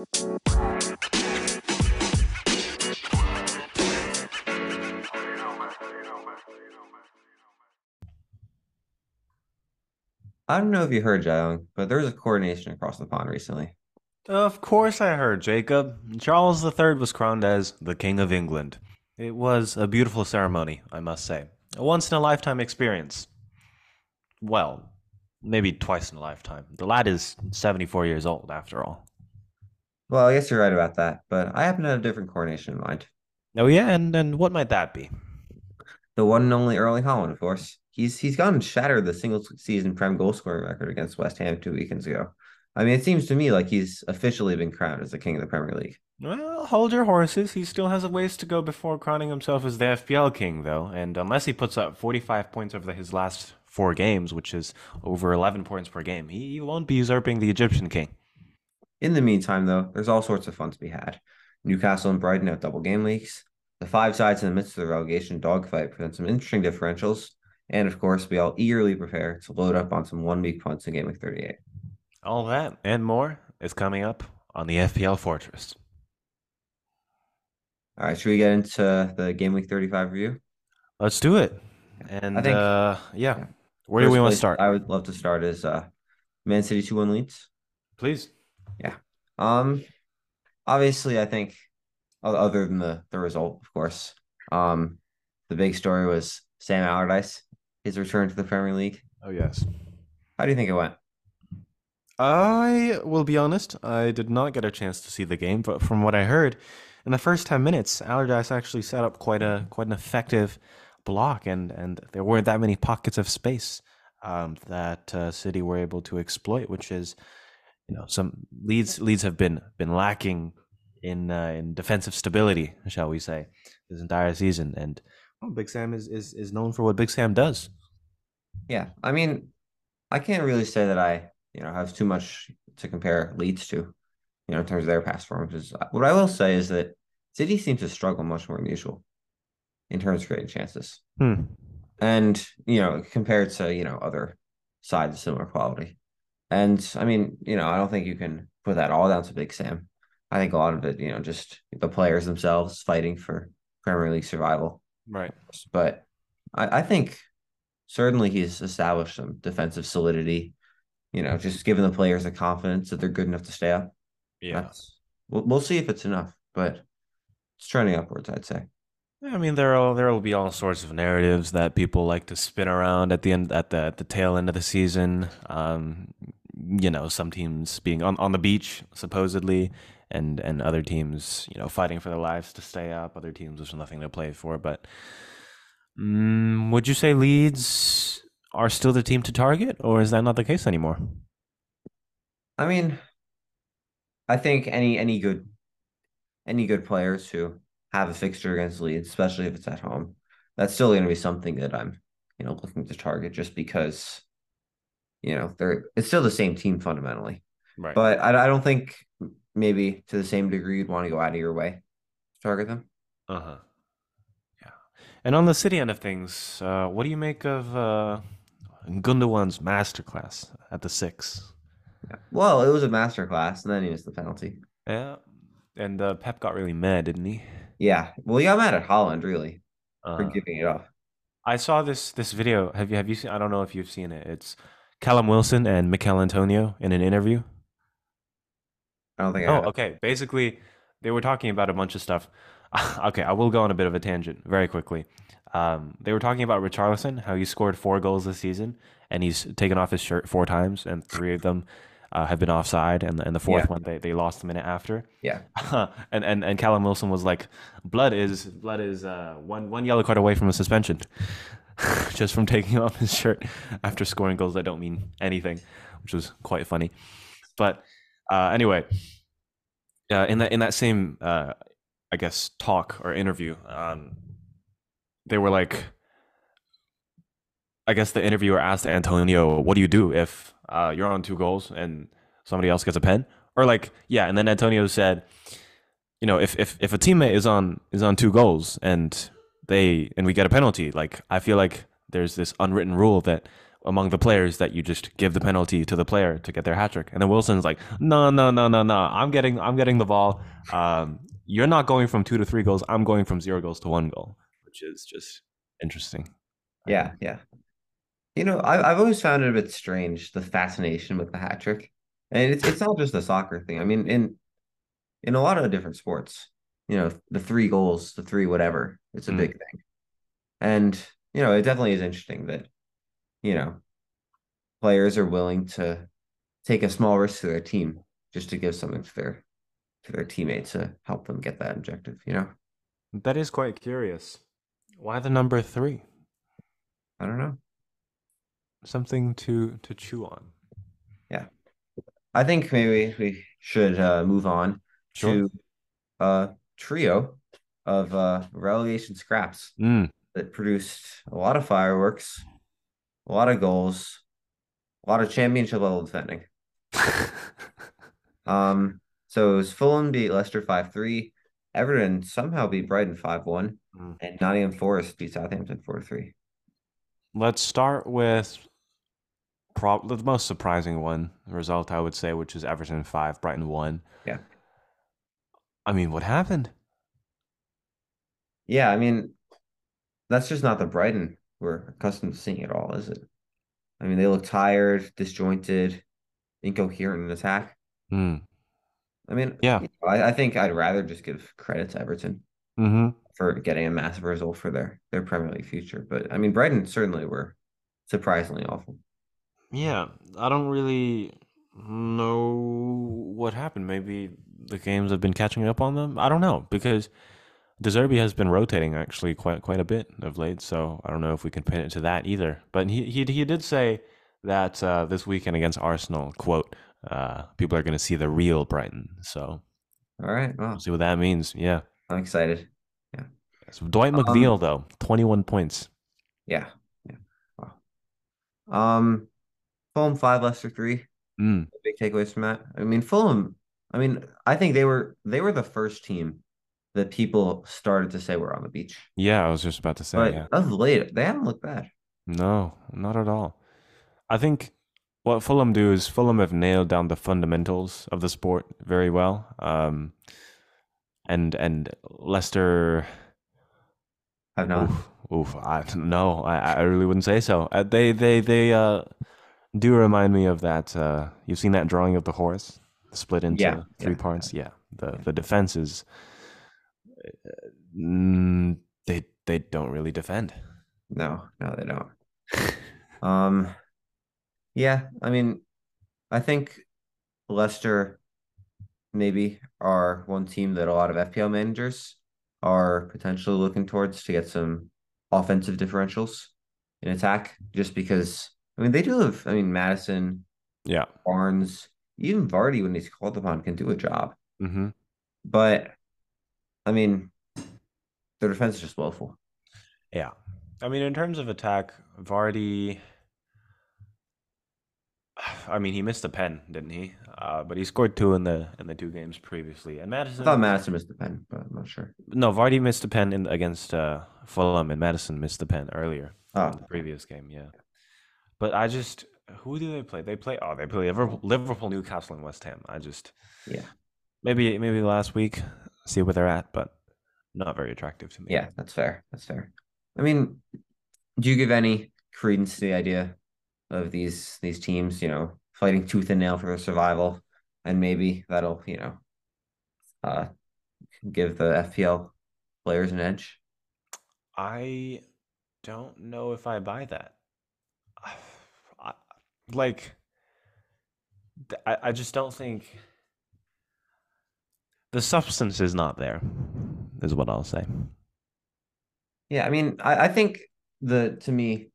I don't know if you heard, Jayong, but there was a coronation across the pond recently. Of course I heard, Jacob. Charles III was crowned as the King of England. It was a beautiful ceremony, I must say. A once in a lifetime experience. Well, maybe twice in a lifetime. The lad is 74 years old, after all. Well, I guess you're right about that, but I happen to have a different coronation in mind. Oh, yeah? And, and what might that be? The one and only Erling Haaland, of course. He's he's gone and shattered the single season prem goal scoring record against West Ham two weekends ago. I mean, it seems to me like he's officially been crowned as the king of the Premier League. Well, hold your horses. He still has a ways to go before crowning himself as the FPL king, though. And unless he puts up 45 points over his last four games, which is over 11 points per game, he won't be usurping the Egyptian king. In the meantime, though, there's all sorts of fun to be had. Newcastle and Brighton have double game weeks. The five sides in the midst of the relegation dogfight present some interesting differentials. And of course, we all eagerly prepare to load up on some one week punts in Game Week 38. All that and more is coming up on the FPL Fortress. All right, should we get into the Game Week 35 review? Let's do it. And I think, uh, yeah. Where do we want to start? I would love to start as uh, Man City 2 1 Leeds. Please. Yeah. Um, obviously, I think other than the the result, of course, um, the big story was Sam Allardyce his return to the Premier League. Oh yes. How do you think it went? I will be honest, I did not get a chance to see the game, but from what I heard, in the first ten minutes, Allardyce actually set up quite a quite an effective block, and and there weren't that many pockets of space um, that uh, City were able to exploit, which is, you know, some Leeds Leeds have been been lacking in uh, in defensive stability, shall we say, this entire season, and well, Big Sam is, is is known for what Big Sam does. Yeah, I mean, I can't really say that I you know have too much to compare Leeds to, you know, in terms of their past performances. What I will say is that City seems to struggle much more than usual in terms of creating chances, hmm. and you know, compared to you know other sides of similar quality. And I mean, you know, I don't think you can put that all down to Big Sam. I think a lot of it, you know, just the players themselves fighting for Premier League survival. Right. But I, I think certainly he's established some defensive solidity. You know, just giving the players the confidence that they're good enough to stay up. Yeah. we'll, we'll see if it's enough, but it's trending upwards, I'd say. I mean, there will there will be all sorts of narratives that people like to spin around at the end at the at the tail end of the season. Um, you know, some teams being on, on the beach supposedly, and and other teams, you know, fighting for their lives to stay up. Other teams with nothing to play for. But mm, would you say Leeds are still the team to target, or is that not the case anymore? I mean, I think any any good any good players who have a fixture against Leeds, especially if it's at home, that's still going to be something that I'm you know looking to target just because you know they're it's still the same team fundamentally. Right. But I, I don't think maybe to the same degree you'd want to go out of your way to target them. Uh huh. Yeah. And on the city end of things, uh, what do you make of uh, Gundogan's masterclass at the six? Yeah. Well, it was a masterclass, and then he missed the penalty. Yeah. And uh, Pep got really mad, didn't he? Yeah. Well, he got mad at Haaland really uh, for giving it off. I saw this this video. Have you have you seen? I don't know if you've seen it. It's Callum Wilson and Michail Antonio in an interview. I don't think. Oh, okay. Basically, they were talking about a bunch of stuff. okay, I will go on a bit of a tangent very quickly. Um, they were talking about Richarlison, how he scored four goals this season, and he's taken off his shirt four times, and three of them uh, have been offside, and, and the fourth yeah. one they, they lost a minute after. Yeah. and, and and Callum Wilson was like, blood is blood is uh, one one yellow card away from a suspension, just from taking off his shirt after scoring goals that don't mean anything, which was quite funny. But uh, anyway, uh, in that in that same uh, I guess talk or interview, um, they were like, I guess the interviewer asked Antonio, "What do you do if uh, you're on two goals and somebody else gets a pen?" Or like, yeah, and then Antonio said, "You know, if if if a teammate is on is on two goals and they and we get a penalty, like I feel like there's this unwritten rule that among the players that you just give the penalty to the player to get their hat trick. And then Wilson's like, no, no, no, no, no. I'm getting, I'm getting the ball. Um, you're not going from two to three goals. I'm going from zero goals to one goal, which is just interesting. Yeah, yeah. You know, I, I've always found it a bit strange the fascination with the hat trick, and it's it's not just a soccer thing. I mean, in in a lot of different sports, you know, the three goals, the three whatever, it's a Mm. big thing, and you know, it definitely is interesting that you know players are willing to take a small risk to their team just to give something to their to their teammates to help them get that objective. You know, That is quite curious. Why the number three? I don't know. Something to to chew on. Yeah, I think maybe we should uh, move on Sure. to a trio of uh, relegation scraps Mm. that produced a lot of fireworks, a lot of goals, a lot of championship level defending. Um, so it was Fulham beat Leicester 5-3, Everton somehow beat Brighton 5-1, Mm. and Nottingham Forest beat Southampton 4-3. Let's start with prob- the most surprising one result, I would say, which is Everton five, Brighton one. Yeah. I mean, what happened? Yeah, I mean, that's just not the Brighton we're accustomed to seeing at all, is it? I mean, they look tired, disjointed, incoherent in attack. Mm. I mean, Yeah. you know, I, I think I'd rather just give credit to Everton Mm-hmm. for getting a massive result for their their Premier League future. But I mean, Brighton certainly were surprisingly awful. Yeah, I don't really know what happened. Maybe the games have been catching up on them. I don't know because De Zerbi has been rotating actually quite quite a bit of late. So I don't know if we can pin it to that either. But he he he did say that uh, this weekend against Arsenal, quote, uh, people are going to see the real Brighton. So All right, well, see what that means. Yeah. I'm excited. So Dwight Um, McNeil though, twenty one points. Yeah, yeah. Wow. Um, Fulham five, Leicester three. Mm. Big takeaways from that. I mean, Fulham. I mean, I think they were they were the first team that people started to say were on the beach. Yeah, I was just about to say. But yeah. of late, they haven't looked bad. No, not at all. I think what Fulham do is Fulham have nailed down the fundamentals of the sport very well. Um, and and Leicester, Have not. oof, oof, I no, I, I really wouldn't say so. Uh, they they they uh do remind me of that. Uh, you've seen that drawing of the horse split into Yeah, three yeah, parts. Yeah, the the defense is mm, they they don't really defend. No, no, they don't. Um, yeah, I mean, I think Leicester maybe are one team that a lot of FPL managers are potentially looking towards to get some offensive differentials in attack, just because I mean they do have, I mean, Maddison, Yeah. Barnes, even Vardy when he's called upon can do a job. Mm-hmm. But I mean, their defense is just woeful. Yeah. I mean, in terms of attack, Vardy. I mean, he missed a pen, didn't he? Uh, but he scored two in the in the two games previously. And Maddison, I thought Maddison missed the pen, but I'm not sure. no, Vardy missed a pen in against uh, Fulham, and Maddison missed the pen earlier Oh, in the previous game. Yeah. But I just, who do they play? They play. Oh, they play Liverpool, Liverpool, Newcastle, and West Ham. I just, yeah. maybe maybe last week, see where they're at, but not very attractive to me. Yeah, that's fair. That's fair. I mean, do you give any credence to the idea of these these teams, you know, fighting tooth and nail for their survival, and maybe that'll, you know, uh, give the FPL players an edge? I don't know if I buy that. I, like, I, I just don't think the substance is not there, is what I'll say. Yeah, I mean, I, I think the to me,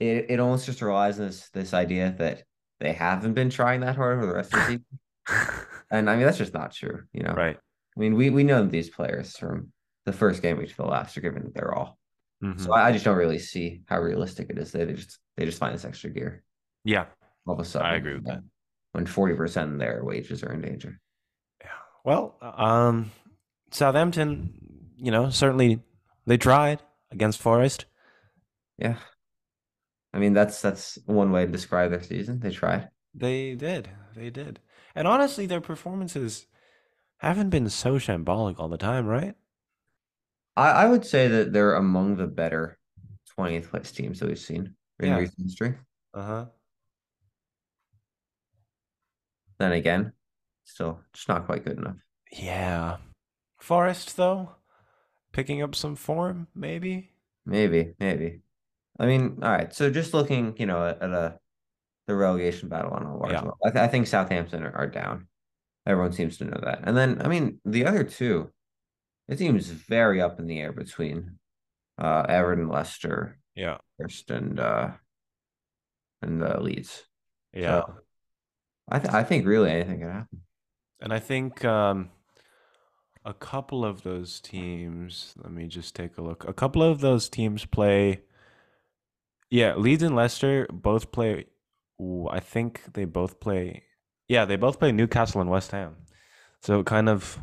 it, it almost just relies on this this idea that they haven't been trying that hard for the rest of the season. And I mean, that's just not true, you know. right. I mean, we we know these players from the first game week to the last are given their all. Mhm. So I, I just don't really see how realistic it is. They just they just find this extra gear Yeah. all of a sudden. I agree with that. When forty percent of their wages are in danger. Well, um, Southampton, you know, certainly they tried against Forest. Yeah. I mean, that's that's one way to describe their season. They tried. They did. They did. And honestly, their performances haven't been so shambolic all the time, right? I, I would say that they're among the better 20th place teams that we've seen in Yeah. recent history. Uh-huh. Then again, still just not quite good enough. Yeah. Forest, though, picking up some form, maybe. Maybe, maybe. I mean, all right. So just looking, you know, at, at a the relegation battle on a large Yeah. level, I, th I think Southampton are, are down. Everyone seems to know that. And then, I mean, the other two, it seems very up in the air between uh Everton, Leicester, Yeah. first, and uh and uh, Leeds. Yeah. So I th I think really anything can happen. And I think um, a couple of those teams, let me just take a look. A couple of those teams play, yeah, Leeds and Leicester both play. ooh, I think they both play, yeah, they both play Newcastle and West Ham. So it kind of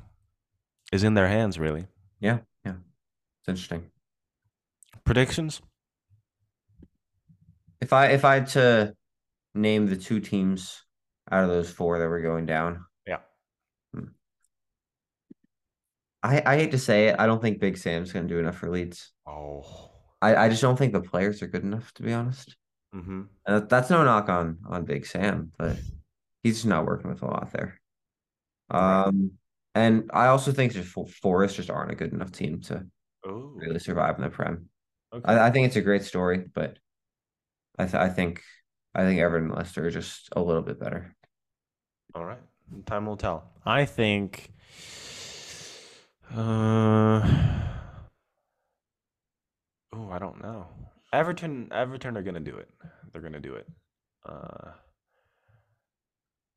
is in their hands, really. Yeah, yeah. It's interesting. Predictions? If I if I had to name the two teams out of those four that were going down, Yeah. I, I hate to say it, I don't think Big Sam's gonna do enough for Leeds. Oh. I, I just don't think the players are good enough, to be honest. Mm-hmm. And that's no knock on on Big Sam, but he's just not working with a lot there. Um, and I also think just Forest just aren't a good enough team to Oh. really survive in the Prem. Okay. I, I think it's a great story, but I th I think I think Everton and Leicester are just a little bit better. All right. Time will tell. I think. Uh, oh, I don't know. Everton, Everton are gonna do it. They're gonna do it. Uh,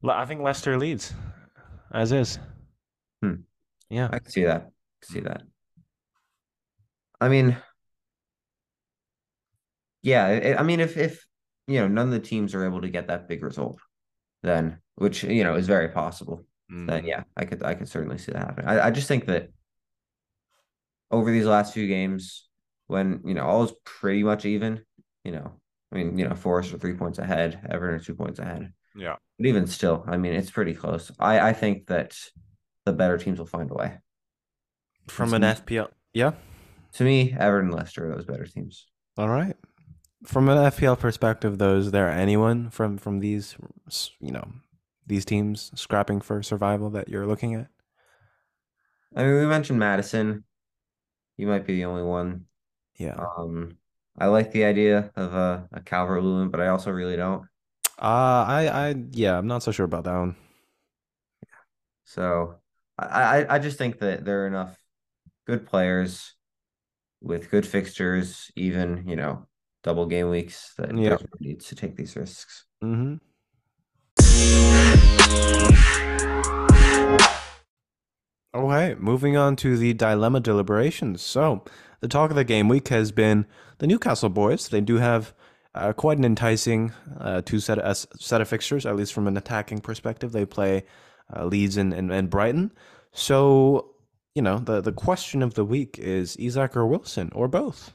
I think Leicester Leeds, as is. Hmm. Yeah. I can see that. see that. I mean, yeah, I I mean, if if you know none of the teams are able to get that big result, then which you know is very possible, then Mhm. yeah, I could I could certainly see that happening. I, I just think that over these last few games, when you know all is pretty much even, you know, I mean, you know, Forest are three points ahead, Everton are two points ahead. Yeah. But even still, I mean, it's pretty close. I I think that the better teams will find a way. From an me. FPL. Yeah. To me, Everton and Leicester are those better teams. All right. From an FPL perspective, though, is there anyone from from these, you know, these teams scrapping for survival that you're looking at? I mean, we mentioned Maddison. You might be the only one. Yeah. Um, I like the idea of a, a Calvert Lewin, but I also really don't. Uh, I, I, yeah, I'm not so sure about that one. Yeah. So I, I, I just think that there are enough good players with good fixtures, even, you know, double game weeks that Yeah. there's no need to take these risks. Mm-hmm. Okay, moving on to the dilemma deliberations. So, the talk of the game week has been the Newcastle boys. They do have uh, quite an enticing uh, two set of, set of fixtures, at least from an attacking perspective. They play uh, Leeds and, and, and Brighton. So, you know, the, the question of the week is Isak or Wilson or both?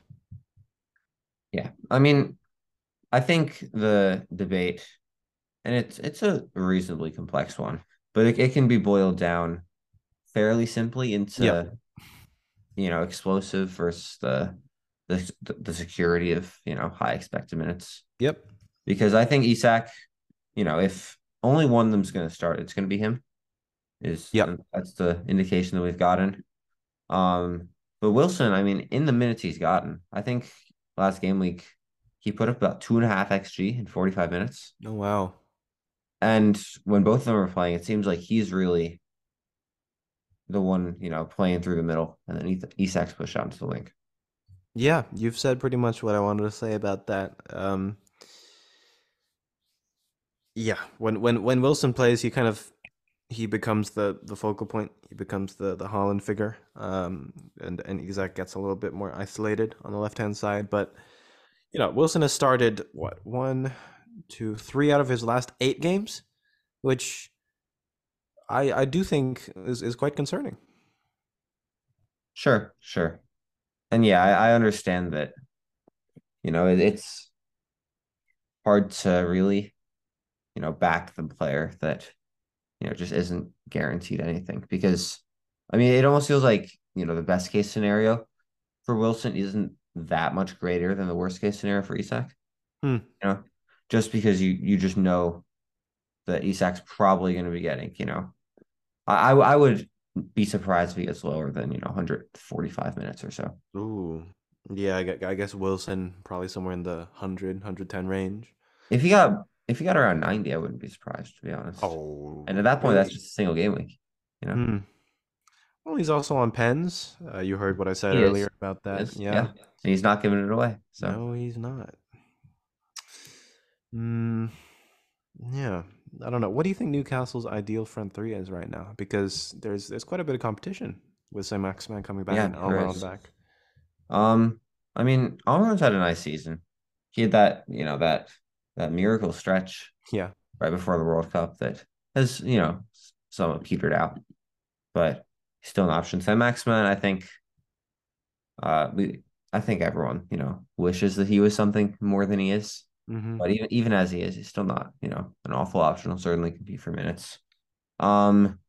Yeah. I mean, I think the debate, and it's it's a reasonably complex one, but it, it can be boiled down fairly simply into, Yeah. you know, explosive versus the the the security of, you know, high expected minutes. Yep. Because I think Isak, you know, if only one of them's going to start, it's going to be him. Is Yep. that's the indication that we've gotten. Um, but Wilson, I mean, in the minutes he's gotten, I think last game week he put up about two and a half xG in 45 minutes. Oh, wow. And when both of them are playing, it seems like he's really the one, you know, playing through the middle, and then Isak's pushed out into the wing. Yeah, you've said pretty much what I wanted to say about that. Um, yeah, when when when Wilson plays, he kind of he becomes the the focal point. He becomes the the Haaland figure. Um, and and Isak gets a little bit more isolated on the left hand side. But you know, Wilson has started what one, two, three out of his last eight games, which I I do think is is quite concerning. Sure, sure. And yeah, I, I understand that, you know, it, it's hard to really, you know, back the player that, you know, just isn't guaranteed anything because I mean it almost feels like, you know, the best case scenario for Wilson isn't that much greater than the worst case scenario for Isak. Hmm. You know, just because you you just know that Isak's probably going to be getting, you know, I I would be surprised if he gets lower than you know 145 minutes or so. Ooh. Yeah, I, gue- I guess Wilson probably somewhere in the 100, 110 range. If he got if he got around 90, I wouldn't be surprised to be honest. Oh, And at that point, that's just a single game week. You know, Hmm. Well, he's also on pens. Uh, you heard what I said he earlier is. about that. Yeah. Yeah, and he's not giving it away. So No, he's not. Mm, yeah. I don't know. What do you think Newcastle's ideal front three is right now? Because there's there's quite a bit of competition with Saint Maximin coming back yeah, and Almiron back. Um, I mean, Almiron's had a nice season. He had that you know that that miracle stretch Yeah. right before the World Cup that has you know somewhat petered out, but he's still an option. Saint Maximin, I think Uh, we, I think everyone, you know, wishes that he was something more than he is. Mm-hmm. But even even as he is, he's still not, you know, an awful option. He'll certainly compete for minutes. Um,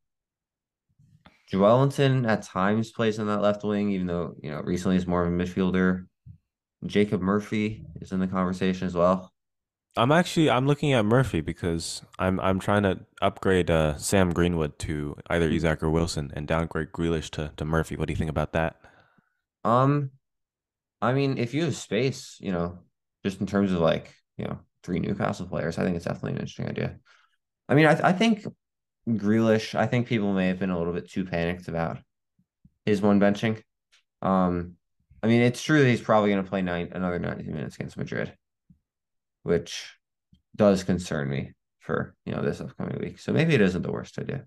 Joelinton at times plays on that left wing, even though you know recently he's more of a midfielder. Jacob Murphy is in the conversation as well. I'm actually I'm looking at Murphy because I'm I'm trying to upgrade uh, Sam Greenwood to either Isak or Wilson and downgrade Grealish to, to Murphy. What do you think about that? Um, I mean, if you have space, you know, just in terms of like, you know, three Newcastle players, I think it's definitely an interesting idea. I mean, I I think Grealish, I think people may have been a little bit too panicked about his one benching. Um, I mean, it's true that he's probably going to play nine another 90 minutes against Madrid, which does concern me for, you know, this upcoming week. So maybe it isn't the worst idea.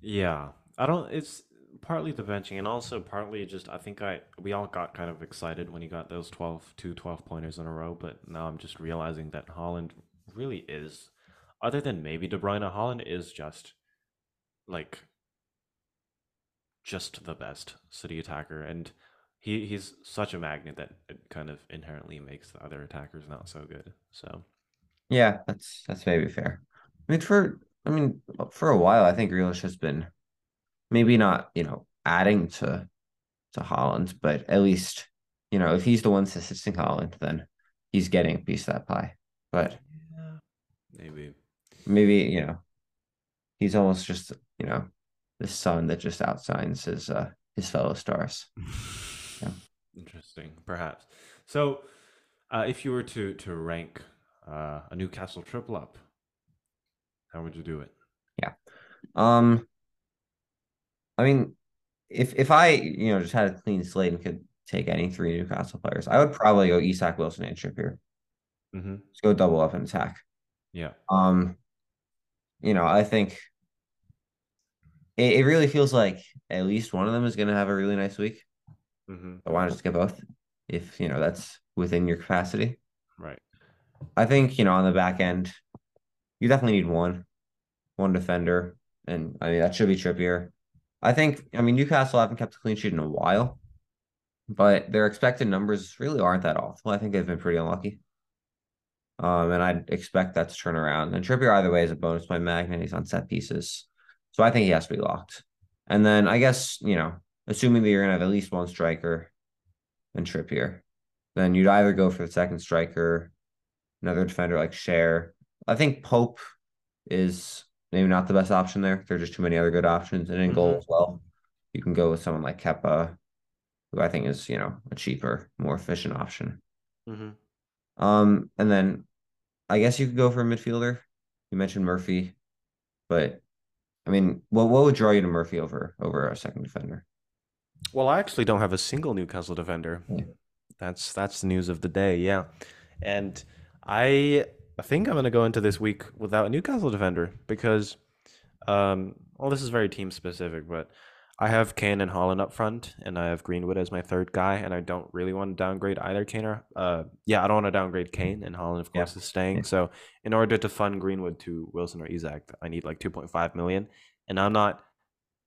Yeah, I don't. It's partly the benching and also partly just I think I we all got kind of excited when he got those 12 two 12 pointers in a row, but now I'm just realizing that Haaland really is, other than maybe De Bruyne, Haaland is just like just the best city attacker, and he he's such a magnet that it kind of inherently makes the other attackers not so good. So Yeah, that's that's maybe fair. I mean, for I mean, for a while, I think Grealish has been maybe not, you know, adding to to Haaland, but at least, you know, if he's the one assisting Haaland, then he's getting a piece of that pie. But yeah, maybe. maybe, you know, he's almost just, you know, the sun that just outshines his uh his fellow stars. Yeah. Interesting, perhaps. So, uh, if you were to to rank uh, a Newcastle triple up, how would you do it? Yeah. Um, I mean, if if I, you know, just had a clean slate and could take any three Newcastle players, I would probably go Isak Wilson and Trippier. Mm-hmm. Just go double up and attack. Yeah. Um, you know, I think it, it really feels like at least one of them is gonna have a really nice week. Mm-hmm. But why not just get both? If you know that's within your capacity. Right. I think, you know, on the back end, you definitely need one, one defender. And I mean that should be Trippier. I think, I mean, Newcastle haven't kept a clean sheet in a while, but their expected numbers really aren't that awful. I think they've been pretty unlucky. Um, and I'd expect that to turn around. And Trippier either way is a bonus by Magnet. He's on set pieces. So I think he has to be locked. And then I guess, you know, assuming that you're gonna have at least one striker and Trippier, then you'd either go for the second striker, another defender like Schär. I think Pope is maybe not the best option there. There are just too many other good options. And in goal Mhm. as well, you can go with someone like Kepa, who I think is, you know, a cheaper, more efficient option. Mm-hmm. Um, and then I guess you could go for a midfielder. You mentioned Murphy, but I mean, what what would draw you to Murphy over over a second defender? Well, I actually don't have a single Newcastle defender. Yeah. That's that's the news of the day, yeah. And I I think I'm gonna go into this week without a Newcastle defender because um well this is very team specific, but I have Kane and Haaland up front and I have Greenwood as my third guy and I don't really want to downgrade either Kane or uh yeah, I don't want to downgrade Kane and Haaland of Yeah. course is staying. Yeah. So in order to fund Greenwood to Wilson or Isak, I need like 2.5 million and I'm not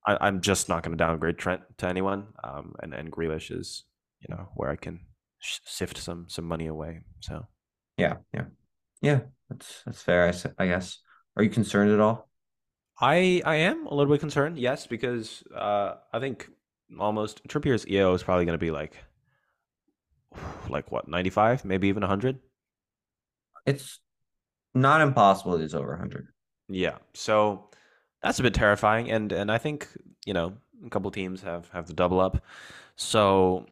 I, I'm just not going to downgrade Trent to anyone. Um, and and Grealish is, you know, where I can sift some some money away. So Yeah, yeah, yeah. That's that's fair. I, I guess. Are you concerned at all? I I am a little bit concerned, yes, because uh, I think almost Trippier's EO is probably going to be like like what 95, maybe even 100. It's not impossible. It's over 100. Yeah, so that's a bit terrifying, and and I think you know a couple teams have have the double up, so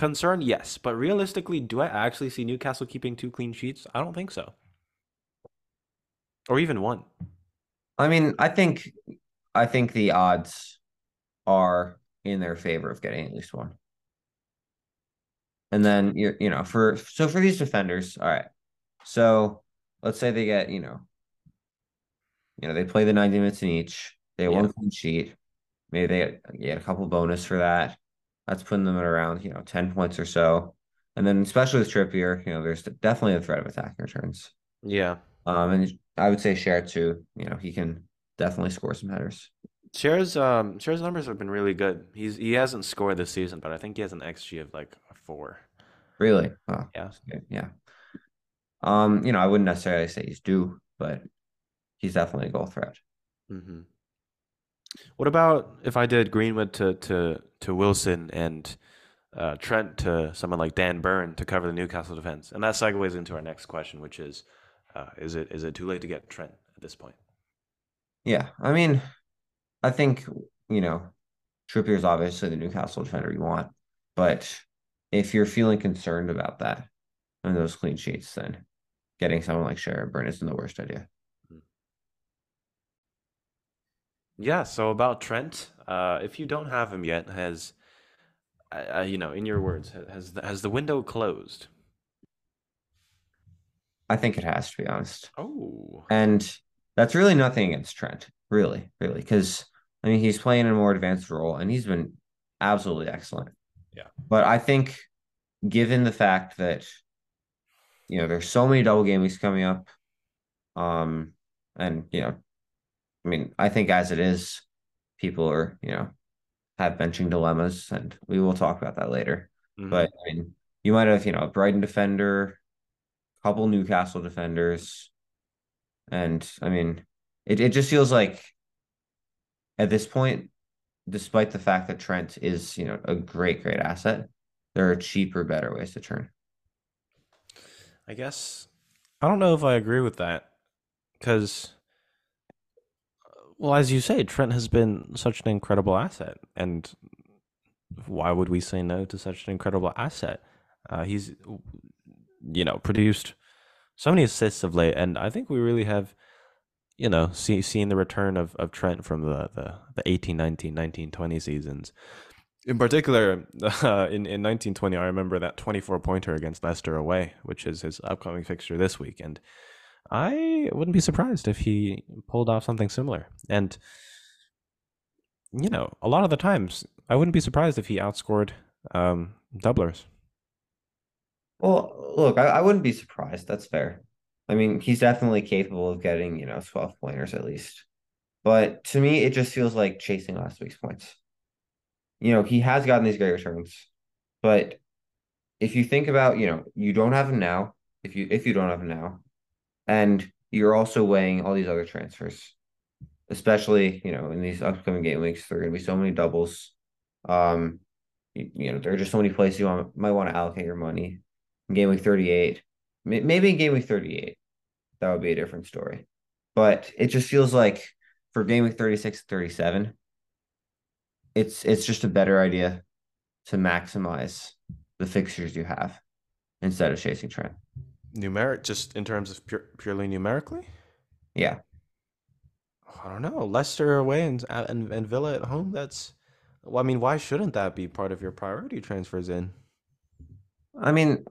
concern yes, but realistically, do I actually see Newcastle keeping two clean sheets? I don't think so, or even one. I mean, I think I think the odds are in their favor of getting at least one. And then you you know for so for these defenders, all right. So let's say they get you know you know they play the 90 minutes in each. They Yeah, one clean sheet. Maybe they get, get a couple bonus for that. That's putting them at around you know 10 points or so. And then especially with Trippier, you know, there's definitely a threat of attacking returns. yeah. Um, and I would say Schär too. You know, he can definitely score some headers. Schär's um Schär's numbers have been really good. He's he hasn't scored this season, but I think he has an XG of like a four. Really? Oh, Yeah. Yeah. Um, you know, I wouldn't necessarily say he's due, but he's definitely a goal threat. hmm What about if I did Greenwood to to to Wilson and uh, Trent to someone like Dan Burn to cover the Newcastle defense? And that segues into our next question, which is, uh, is it is it too late to get Trent at this point? Yeah. I mean, I think, you know, Trippier is obviously the Newcastle defender you want, but if you're feeling concerned about that and those clean sheets, then getting someone like Schär and Burn isn't the worst idea. Yeah. So about Trent, uh, if you don't have him yet, has uh, uh, you know, in your words, has the, has the window closed? I think it has to be honest. Oh, And that's really nothing against Trent, really, really, because I mean he's playing a more advanced role and he's been absolutely excellent. yeah. But I think given the fact that you know there's so many double game weeks coming up, um, and you know, I mean, I think as it is, people are, you know, have benching dilemmas, and we will talk about that later. hmm But I mean, you might have, you know, a Brighton defender, couple Newcastle defenders, and I mean, it, it just feels like at this point, despite the fact that Trent is, you know, a great, great asset, there are cheaper, better ways to turn. I guess I don't know if I agree with that because, well, as you say, Trent has been such an incredible asset, and why would we say no to such an incredible asset? Uh, he's, you know, produced so many assists of late, and I think we really have, you know, see, seen the return of, of Trent from the, the, the 18, 19, 19, 20 seasons. In particular, uh, in, in 1920, I remember that 24 pointer against Leicester away, which is his upcoming fixture this week. And I wouldn't be surprised if he pulled off something similar. And, you know, a lot of the times, I wouldn't be surprised if he outscored um, doublers. Well, look, I, I wouldn't be surprised. That's fair. I mean, he's definitely capable of getting, you know, 12 pointers at least. But to me, it just feels like chasing last week's points. You know, he has gotten these great returns, but if you think about, you know, you don't have him now, if you if you don't have him now, and you're also weighing all these other transfers, especially, you know, in these upcoming game weeks, there are gonna be so many doubles. Um, you, you know, there are just so many places you want, might want to allocate your money. In game week 38, maybe in game week 38, that would be a different story. But it just feels like for game week 36 37, it's it's just a better idea to maximize the fixtures you have instead of chasing Trent. Numeric, just in terms of pure, purely numerically? Yeah. I don't know. Leicester away and, and and Villa at home. That's well, I mean, why shouldn't that be part of your priority transfers in? I mean,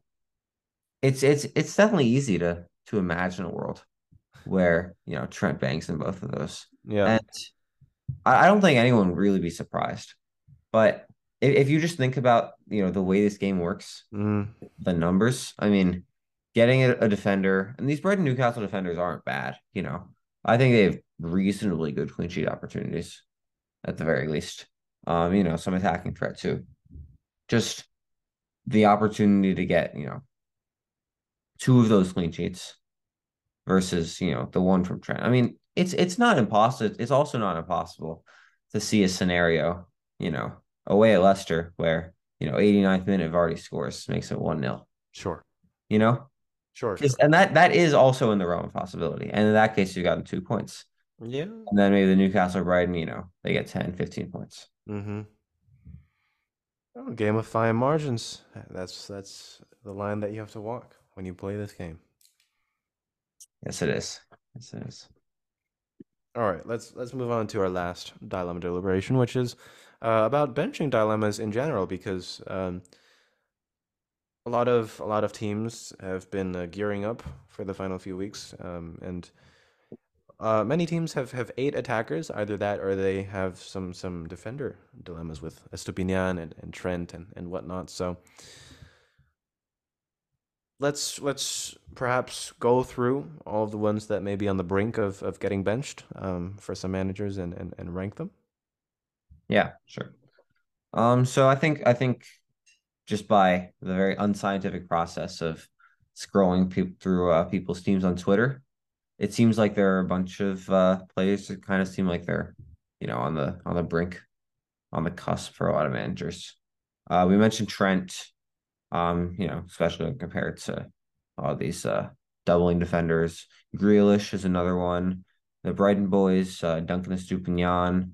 it's it's it's definitely easy to to imagine a world where, you know, Trent banks in both of those. Yeah. And I, I don't think anyone would really be surprised. But if, if you just think about, you know, the way this game works, Mm, the numbers, I mean, getting a, a defender, and these Brighton Newcastle defenders aren't bad, you know. I think they have reasonably good clean sheet opportunities at the very least. Um, you know, some attacking threat too. Just the opportunity to get, you know, two of those clean sheets versus, you know, the one from Trent. I mean, it's it's not impossible. It's also not impossible to see a scenario, you know, away at Leicester where, you know, 89th minute Vardy scores, makes it 1-0. Sure. You know? Sure, sure. And that that is also in the realm of possibility. And in that case, you've gotten two points. Yeah. And then maybe the Newcastle Brighton, you know, they get 10, 15 points. Mm-hmm. Oh, game of fine margins. That's that's the line that you have to walk when you play this game. Yes, it is. Yes, it is. All right, let's let's move on to our last dilemma deliberation, which is uh, about benching dilemmas in general, because um, a lot of a lot of teams have been uh, gearing up for the final few weeks, um, and uh, many teams have, have eight attackers, either that or they have some some defender dilemmas with Estupiñán and, and Trent and, and whatnot. So let's let's perhaps go through all of the ones that may be on the brink of, of getting benched um, for some managers and, and, and rank them. Yeah, sure. Um, so I think I think just by the very unscientific process of scrolling pe- through uh, people's teams on Twitter, it seems like there are a bunch of uh, players that kind of seem like they're, you know, on the on the brink, on the cusp for a lot of managers. Uh, we mentioned Trent, um, you know, especially compared to all these uh, doubling defenders. Grealish is another one. The Brighton boys, uh, Dunk and Estupiñán,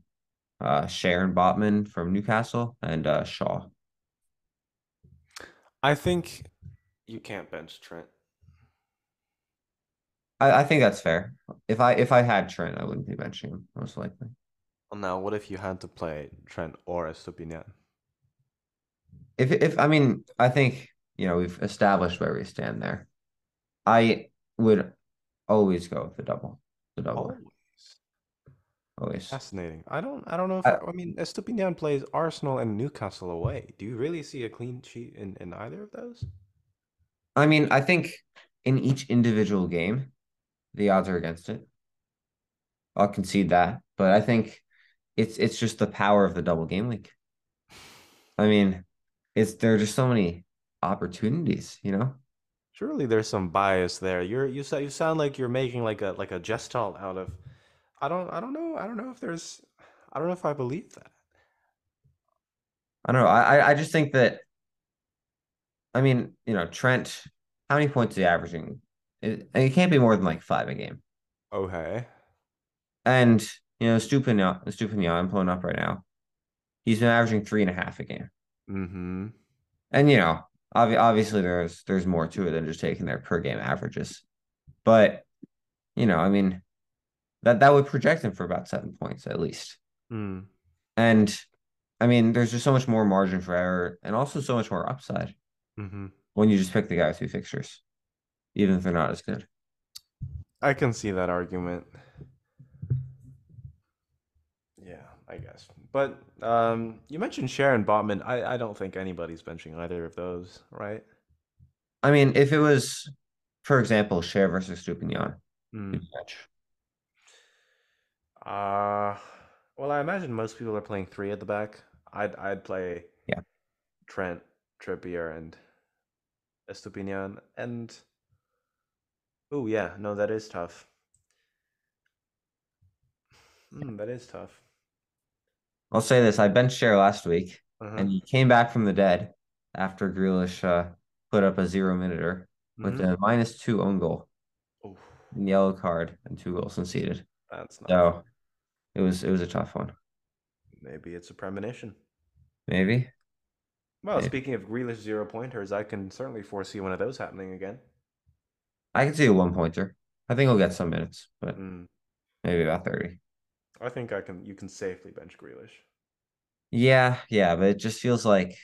uh, Schär and Botman from Newcastle, and uh, Shaw. I think you can't bench Trent. I, I think that's fair. If I if I had Trent, I wouldn't be benching him most likely. Well, now, what if you had to play Trent or Estupiñán? If if I mean, I think you know we've established where we stand there. I would always go with the double, the double, Always. Always. Fascinating. I don't I don't know if I, I, I mean Estupiñán plays Arsenal and Newcastle away. Do you really see a clean sheet in, in either of those? I mean, I think in each individual game, the odds are against it. I'll concede that, but I think it's it's just the power of the double game week. I mean, it's there are just so many opportunities, you know. Surely there's some bias there. You're you you sound like you're making like a like a gestalt out of I don't I don't know. I don't know if there's I don't know if I believe that. I don't know. I I just think that I mean, you know, Trent, how many points is he averaging? It, it can't be more than like five a game. Okay. And you know, Stupinian, Stupinian, I'm pulling up right now. He's been averaging three and a half a game. Mm-hmm. And you know, obvi- obviously there's there's more to it than just taking their per game averages. But you know, I mean, that that would project him for about seven points at least. Mm. And I mean, there's just so much more margin for error and also so much more upside Mm-hmm. when you just pick the guy with two fixtures, even if they're not as good. I can see that argument. Yeah, I guess. But um, you mentioned Schär and Botman. I, I don't think anybody's benching either of those, right? I mean, if it was, for example, Schär versus Stupinian, Mm. Uh, well, I imagine most people are playing three at the back. I'd I'd play Yeah. Trent, Trippier, and Estupiñán. And oh yeah, no, that is tough. Mm, that is tough. I'll say this: I benched Schär last week, Uh-huh. and he came back from the dead after Grealish uh, put up a zero minuter with Mhm. a minus two own goal, Oof, yellow card, and two goals conceded. that's not So. It was it was a tough one. Maybe it's a premonition. Maybe. Well, Maybe. speaking of Grealish zero pointers, I can certainly foresee one of those happening again. I can see a one pointer. I think he'll get some minutes, but Mm, maybe about 30. I think I can. You can safely bench Grealish. Yeah, yeah, but it just feels like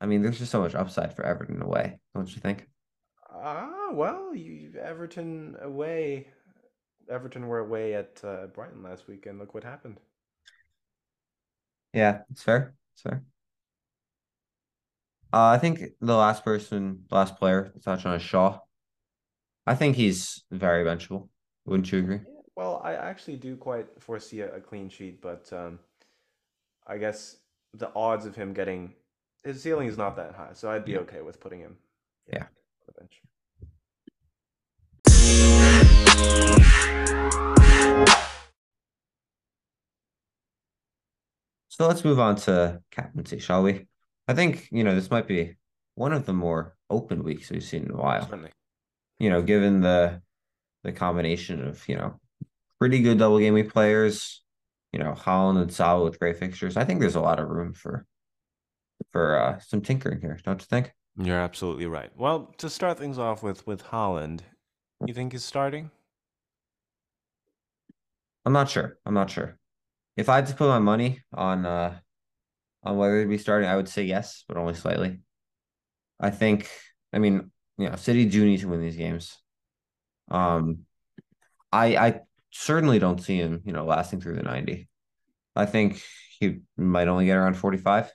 I mean, there's just so much upside for Everton away, don't you think? Ah, well, you Everton away. Everton were away at uh, Brighton last week, and look what happened. Yeah, it's fair. It's fair. Uh, I think the last person, last player to touch on is Shaw. I think he's very benchable. Wouldn't you agree? Yeah, well, I actually do quite foresee a, a clean sheet, but um, I guess the odds of him getting his ceiling is not that high, so I'd be Yeah. okay with putting him, Yeah. on the bench. So let's move on to captaincy, shall we? I think, you know, this might be one of the more open weeks we've seen in a while. Certainly. You know, given the the combination of, you know, pretty good double game week players, you know, Haaland and Salah with great fixtures. I think there's a lot of room for for uh, some tinkering here, don't you think? You're absolutely right. Well, to start things off with with Haaland, you think he's starting? I'm not sure. I'm not sure. If I had to put my money on uh on whether to be starting, I would say yes, but only slightly. I think, I mean, you know, City do need to win these games. Um, I I certainly don't see him, you know, lasting through the 90. I think he might only get around 45.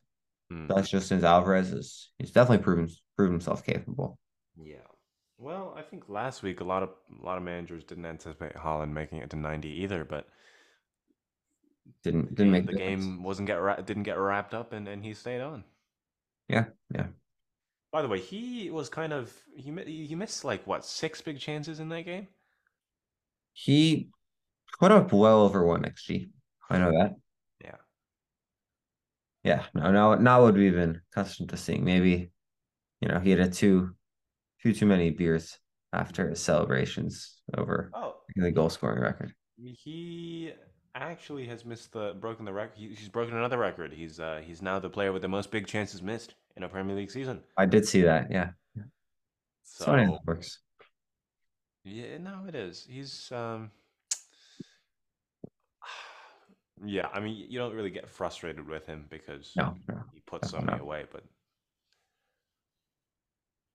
Hmm. That's just since Alvarez is he's definitely proven proven himself capable. Yeah. Well, I think last week a lot of a lot of managers didn't anticipate Haaland making it to 90 either, but Didn't didn't game make the a difference. game wasn't get wra- didn't get wrapped up and and he stayed on. Yeah, yeah. By the way, he was kind of he mi- he missed like what six big chances in that game. He put up well over one XG. I know that. Yeah. Yeah, no, now now what we've been accustomed to seeing. Maybe, you know, he had a two few too many beers after his celebrations over Oh, the goal scoring record. he actually has missed the broken the record. He, he's broken another record. He's uh he's now the player with the most big chances missed in a Premier League season. I did see that. Yeah. It's funny how So it works. yeah, no, it is. He's um yeah. I mean, you don't really get frustrated with him because No, no, he puts so many away, but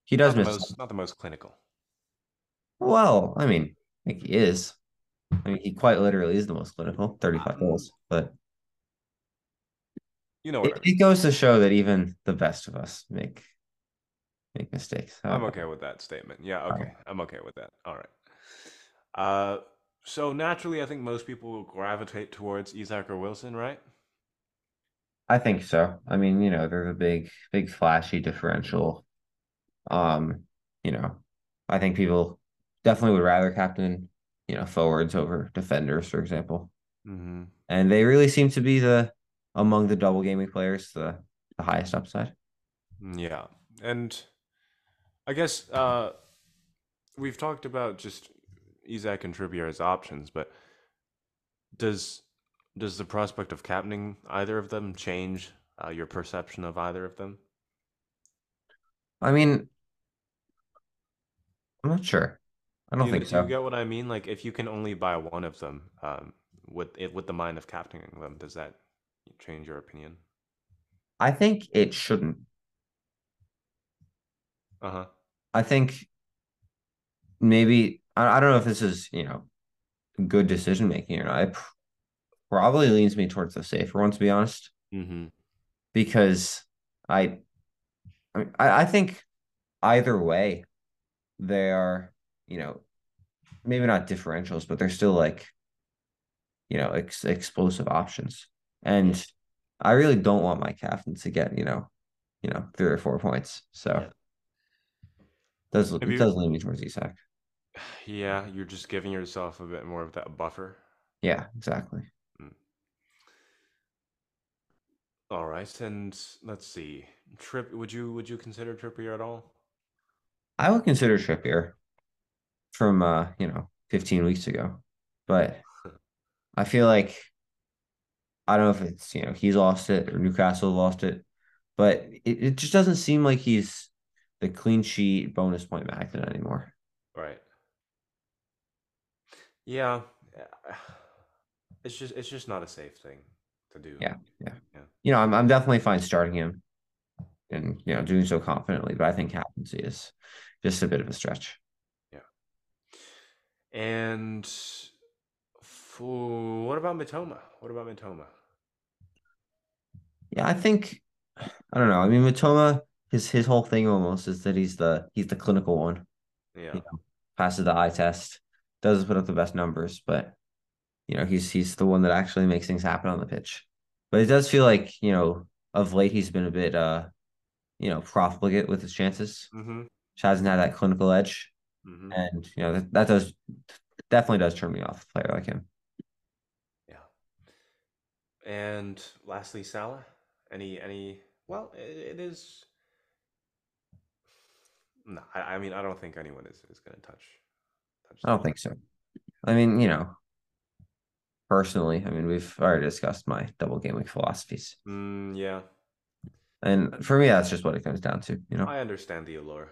He not does the miss most not the most clinical. Well, I mean, I think he is. I mean, he quite literally is the most clinical, 35 Um, goals. But you know it, I mean. it goes to show that even the best of us make make mistakes. I'm okay with that statement. Yeah, right. okay. I'm okay with that. All right. Uh, so naturally, I think most people will gravitate towards Isak or Wilson, right? I think so. I mean, you know, they're the big, big flashy differential. Um, you know, I think people definitely would rather captain, you know, forwards over defenders, for example. Mm-hmm. And they really seem to be the among the double gaming players, the the highest upside. Yeah, and I guess uh, we've talked about just Isak and Trippier as options, but does does the prospect of captaining either of them change uh, your perception of either of them? I mean, I'm not sure. I Do don't you think do you get what I mean? Like, if you can only buy one of them, um, with it with the mind of captaining them, does that change your opinion? I think it shouldn't. Uh huh. I think maybe I, I don't know if this is, you know, good decision making or not. It pr- probably leans me towards the safer one, to be honest, Mm-hmm. because I I I, I think either way, they are, you know, maybe not differentials, but they're still like, you know, ex explosive options. And I really don't want my captain to get, you know, you know, three or four points. So Yeah. does Have it you? does lean me towards Isak. Yeah, you're just giving yourself a bit more of that buffer. Yeah, exactly. Mm. All right, and let's see. Trip, would you would you consider Trippier at all? I would consider Trippier from uh, you know, 15 weeks ago. But I feel like I don't know if it's, you know, he's lost it or Newcastle lost it, but it, it just doesn't seem like he's the clean sheet bonus point magnet anymore. Right. Yeah. It's just it's just not a safe thing to do. Yeah, yeah. Yeah. You know, I'm I'm definitely fine starting him and you know doing so confidently, but I think captaincy is just a bit of a stretch. And for, what about Mitoma? What about Mitoma? Yeah, I think I don't know. I mean, Mitoma, his his whole thing almost is that he's the he's the clinical one. Yeah. You know, passes the eye test, doesn't put up the best numbers, but you know, he's he's the one that actually makes things happen on the pitch. But it does feel like, you know, of late he's been a bit uh, you know, profligate with his chances. Mm-hmm. He hasn't had that clinical edge. Mm-hmm. And you know, that, that does definitely does turn me off a player like him. Yeah. And lastly, Salah. Any any? Well, it, it is. No, I, I mean I don't think anyone is is going to touch. touch I don't think so. I mean, you know, personally, I mean, we've already discussed my double game week philosophies. Mm, yeah. And for me, that's just what it comes down to. You know, I understand the allure.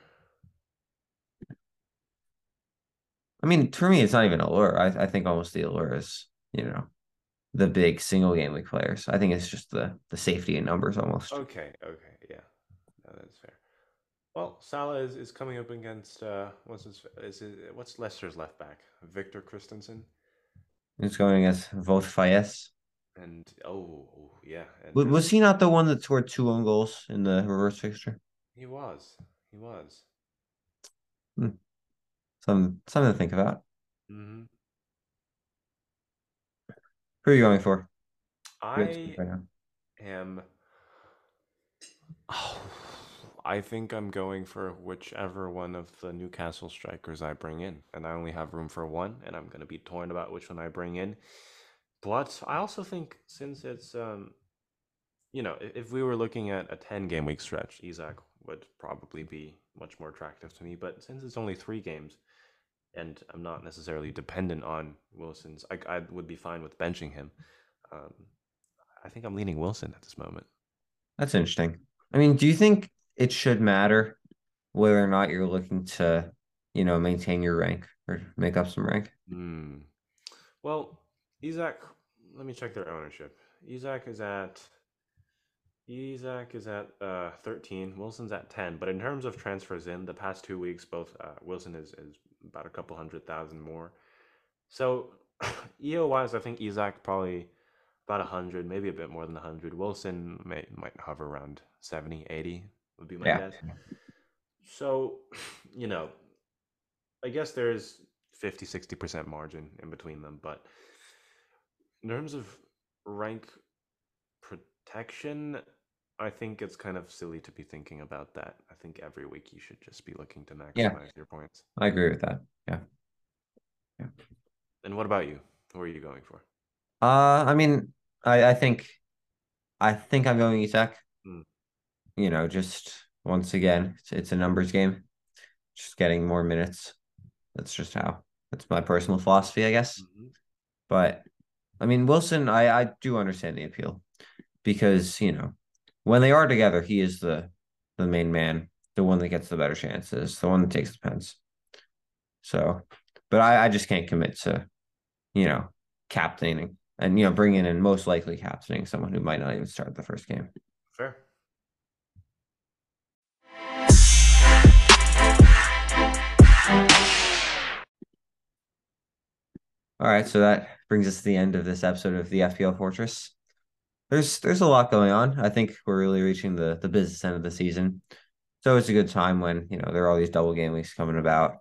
I mean, for me, it's not even allure. I, I think almost the allure is, you know, the big single game week players. I think it's just the the safety in numbers almost. Okay, okay, yeah, no, that's fair. Well, Salah is, is coming up against uh, what's his, is it, what's Leicester's left back? Victor Kristiansen. He's going against Wout Faes. And oh, oh yeah. And was, was he not the one that scored two own goals in the reverse fixture? He was. He was. Hmm. Some something to think about. Mm-hmm. Who are you going for? I right am. Oh, I think I'm going for whichever one of the Newcastle strikers I bring in, and I only have room for one, and I'm going to be torn about which one I bring in. But I also think since it's, um, you know, if we were looking at a 10 game week stretch, Isak would probably be much more attractive to me. But since it's only three games, and I'm not necessarily dependent on Wilson's, I, I would be fine with benching him. Um, I think I'm leaning Wilson at this moment. That's interesting. I mean, do you think it should matter whether or not you're looking to, you know, maintain your rank or make up some rank. Mm. Well, Isak, let me check their ownership. Isak is at Isak is at uh, 13. Wilson's at 10. But in terms of transfers in the past two weeks, both uh, Wilson is, is about a couple hundred thousand more. So EO wise, I think Isak probably about 100, maybe a bit more than 100. Wilson may, might hover around 70, 80 would be my yeah. guess. So, you know, I guess there's 50, 60% margin in between them. But in terms of rank protection, I think it's kind of silly to be thinking about that. I think every week you should just be looking to maximize yeah. your points. I agree with that. Yeah. Yeah. And what about you? Who are you going for? Uh, I mean, I, I think, I think I'm going Isak. Mm you know, just once again, it's, it's a numbers game. Just getting more minutes. That's just how. That's my personal philosophy, I guess. Mm-hmm. But I mean, Wilson, I I do understand the appeal because you know when they are together, he is the the main man, the one that gets the better chances, the one that takes the pens. So, but I I just can't commit to, you know, captaining and you know bringing in most likely captaining someone who might not even start the first game. Fair. All right, so that brings us to the end of this episode of the FPL Fortress. There's there's a lot going on. I think we're really reaching the the business end of the season. So it's a good time when, you know, there are all these double game weeks coming about.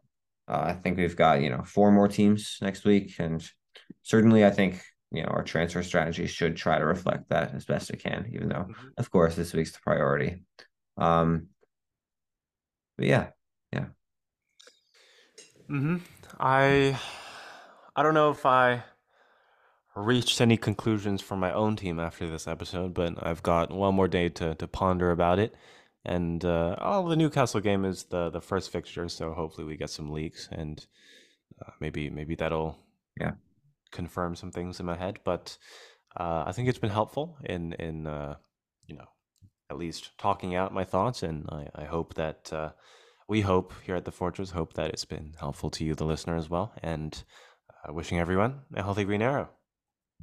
Uh, I think we've got, you know, four more teams next week. And certainly I think, you know, our transfer strategy should try to reflect that as best it can, even though, mm-hmm. of course, this week's the priority. Um, but yeah, yeah. Mm-hmm. I I don't know if I reached any conclusions for my own team after this episode, but I've got one more day to, to ponder about it. And uh, oh, the Newcastle game is the the first fixture, so hopefully we get some leaks, and uh, maybe maybe that'll yeah confirm some things in my head. But uh, I think it's been helpful in in uh, you know at least talking out my thoughts, and I, I hope that uh, we hope here at the Fortress hope that it's been helpful to you, the listener, as well, and uh, wishing everyone a healthy green arrow.